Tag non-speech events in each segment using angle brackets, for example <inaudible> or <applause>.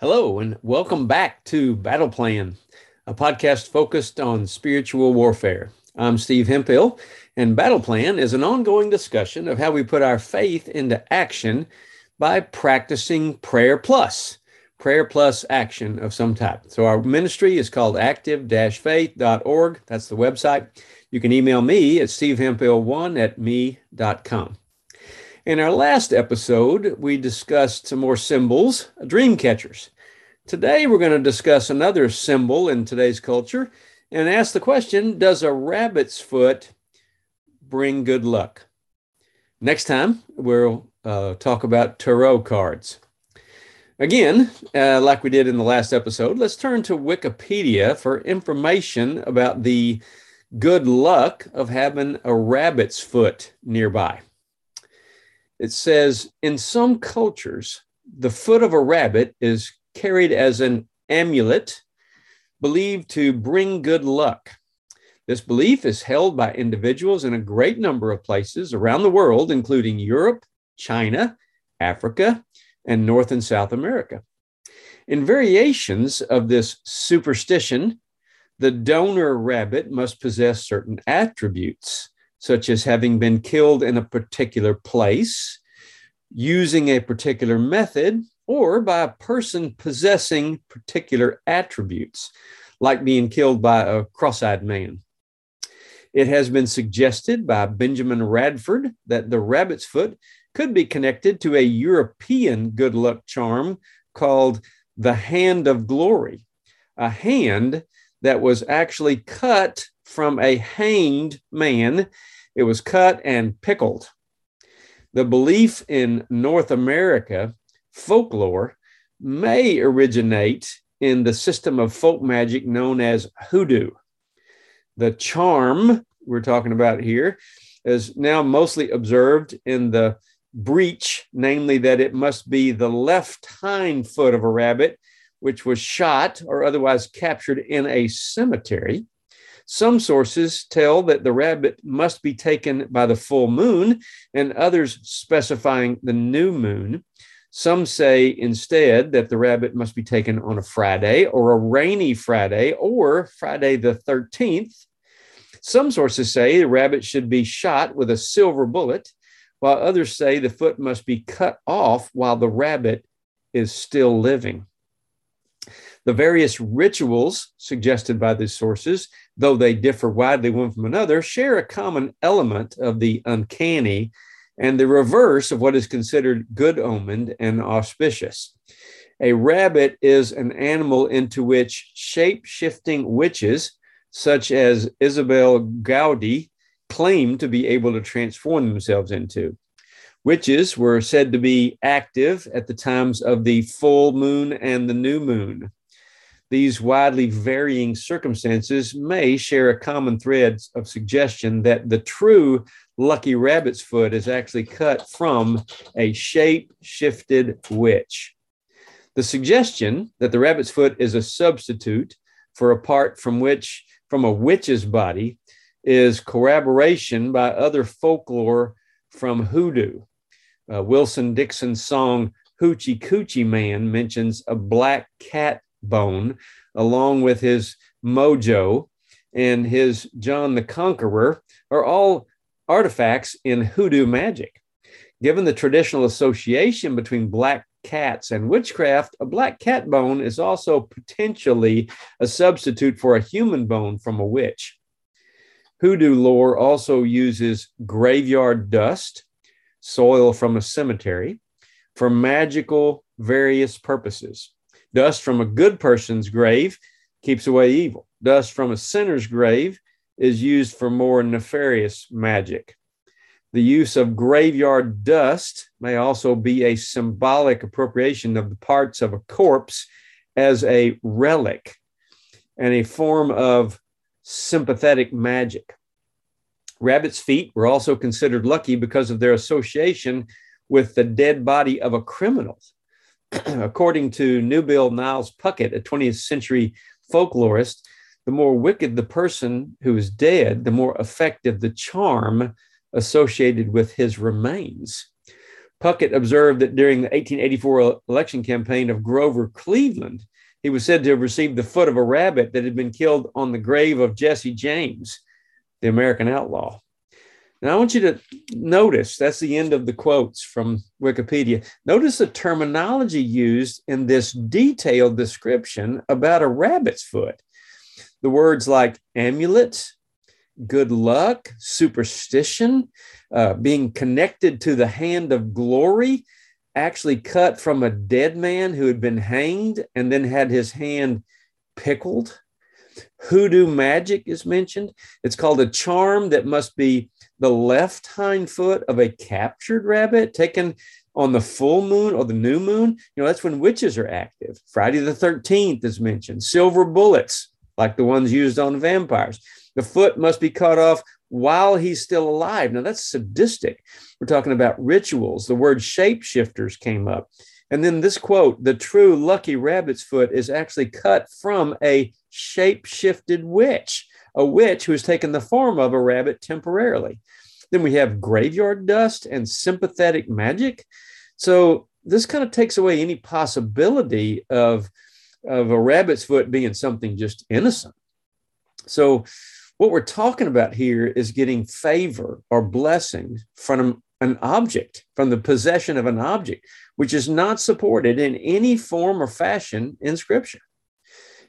Hello, and welcome back to Battle Plan, a podcast focused on spiritual warfare. I'm Steve Hemphill, and Battle Plan is an ongoing discussion of how we put our faith into action by practicing prayer plus, prayer plus action of some type. So, our ministry is called active faith.org. That's the website. You can email me at stevehemphill1 at me.com. In our last episode, we discussed some more symbols, dream catchers. Today, we're going to discuss another symbol in today's culture and ask the question Does a rabbit's foot bring good luck? Next time, we'll uh, talk about tarot cards. Again, uh, like we did in the last episode, let's turn to Wikipedia for information about the good luck of having a rabbit's foot nearby it says in some cultures, the foot of a rabbit is carried as an amulet believed to bring good luck. This belief is held by individuals in a great number of places around the world, including Europe, China, Africa, and North and South America. In variations of this superstition, the donor rabbit must possess certain attributes such as having been killed in a particular place, using a particular method, or by a person possessing particular attributes, like being killed by a cross eyed man. It has been suggested by Benjamin Radford that the rabbit's foot could be connected to a European good luck charm called the Hand of Glory, a hand that was actually cut from a hanged man. It was cut and pickled. The belief in North America folklore may originate in the system of folk magic known as hoodoo. The charm we're talking about here is now mostly observed in the breach, namely that it must be the left hind foot of a rabbit, which was shot or otherwise captured in a cemetery. Some sources tell that the rabbit must be taken by the full moon, and others specifying the new moon. Some say instead that the rabbit must be taken on a Friday or a rainy Friday or Friday the 13th. Some sources say the rabbit should be shot with a silver bullet, while others say the foot must be cut off while the rabbit is still living. The various rituals suggested by these sources, though they differ widely one from another, share a common element of the uncanny and the reverse of what is considered good omened and auspicious. A rabbit is an animal into which shape shifting witches, such as Isobel Gowdie, claim to be able to transform themselves into. Witches were said to be active at the times of the full moon and the new moon. These widely varying circumstances may share a common thread of suggestion that the true lucky rabbit's foot is actually cut from a shape shifted witch. The suggestion that the rabbit's foot is a substitute for a part from which from a witch's body is corroboration by other folklore from hoodoo. Uh, Wilson Dixon's song Hoochie Coochie Man mentions a black cat bone, along with his mojo and his John the Conqueror, are all artifacts in hoodoo magic. Given the traditional association between black cats and witchcraft, a black cat bone is also potentially a substitute for a human bone from a witch. Hoodoo lore also uses graveyard dust, soil from a cemetery, for magical various purposes. Dust from a good person's grave keeps away evil. Dust from a sinner's grave is used for more nefarious magic. The use of graveyard dust may also be a symbolic appropriation of the parts of a corpse as a relic and a form of sympathetic magic. Rabbit's feet were also considered lucky because of their association with the dead body of a criminal. <clears throat> according to Newbell Niles Puckett, a 20th century folklorist, the more wicked the person who is dead, the more effective the charm associated with his remains. Puckett observed that during the 1884 election campaign of Grover Cleveland, he was said to have received the foot of a rabbit that had been killed on the grave of Jesse James, the American outlaw. Now, I want you to notice that's the end of the quotes from Wikipedia. Notice the terminology used in this detailed description about a rabbit's foot. The words like amulet, good luck, superstition, uh, being connected to the hand of glory, actually cut from a dead man who had been hanged and then had his hand pickled. Hoodoo magic is mentioned. It's called a charm that must be the left hind foot of a captured rabbit taken on the full moon or the new moon. You know, that's when witches are active. Friday the 13th is mentioned. Silver bullets, like the ones used on vampires. The foot must be cut off while he's still alive. Now, that's sadistic. We're talking about rituals. The word shapeshifters came up. And then this quote the true lucky rabbit's foot is actually cut from a shapeshifted witch, a witch who has taken the form of a rabbit temporarily. Then we have graveyard dust and sympathetic magic. So this kind of takes away any possibility of, of a rabbit's foot being something just innocent. So what we're talking about here is getting favor or blessings from an object, from the possession of an object, which is not supported in any form or fashion in Scripture.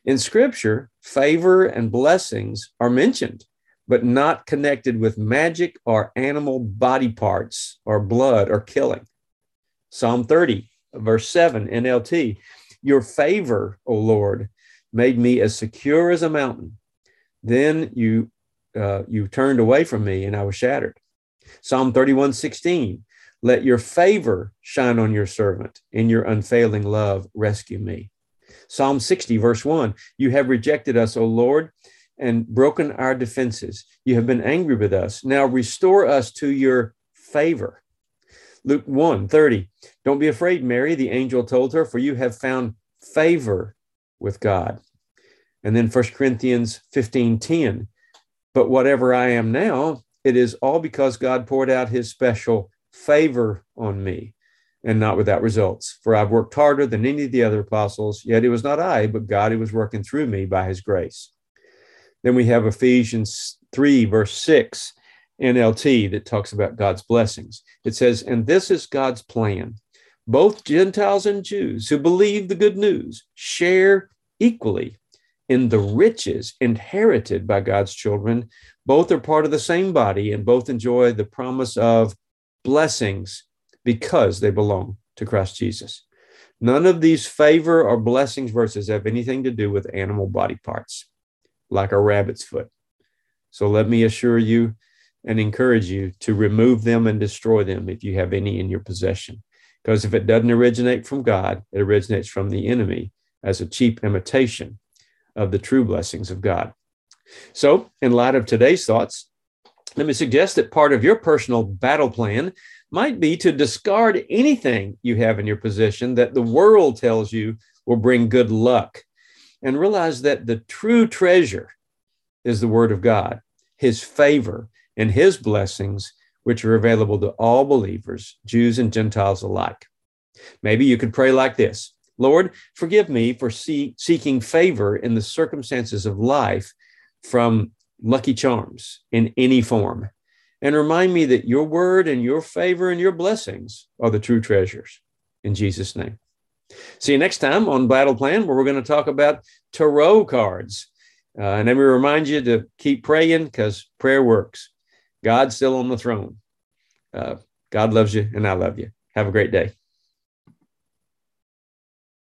In Scripture, favor and blessings are mentioned, but not connected with magic or animal body parts or blood or killing. Psalm 30, verse 7, NLT Your favor, O Lord, made me as secure as a mountain then you uh, you turned away from me and I was shattered. Psalm 31, 16. Let your favor shine on your servant. In your unfailing love, rescue me. Psalm 60, verse 1. You have rejected us, O Lord, and broken our defenses. You have been angry with us. Now restore us to your favor. Luke 1, 30. Don't be afraid, Mary, the angel told her, for you have found favor with God. And then 1 Corinthians 15 10. But whatever I am now, it is all because God poured out his special favor on me and not without results. For I've worked harder than any of the other apostles, yet it was not I, but God who was working through me by his grace. Then we have Ephesians 3, verse 6, NLT, that talks about God's blessings. It says, And this is God's plan. Both Gentiles and Jews who believe the good news share equally in the riches inherited by God's children. Both are part of the same body and both enjoy the promise of blessings because they belong to Christ Jesus. None of these favor or blessings verses have anything to do with animal body parts, like a rabbit's foot. So let me assure you and encourage you to remove them and destroy them if you have any in your possession. Because if it doesn't originate from God, it originates from the enemy as a cheap imitation of the true blessings of God. So, in light of today's thoughts, let me suggest that part of your personal battle plan might be to discard anything you have in your possession that the world tells you will bring good luck and realize that the true treasure is the Word of God, His favor, and His blessings, which are available to all believers, Jews and Gentiles alike. Maybe you could pray like this Lord, forgive me for see, seeking favor in the circumstances of life from lucky charms in any form. And remind me that your word and your favor and your blessings are the true treasures. In Jesus' name. See you next time on Battle Plan, where we're going to talk about tarot cards. Uh, and let me remind you to keep praying because prayer works. God's still on the throne. Uh, God loves you, and I love you. Have a great day.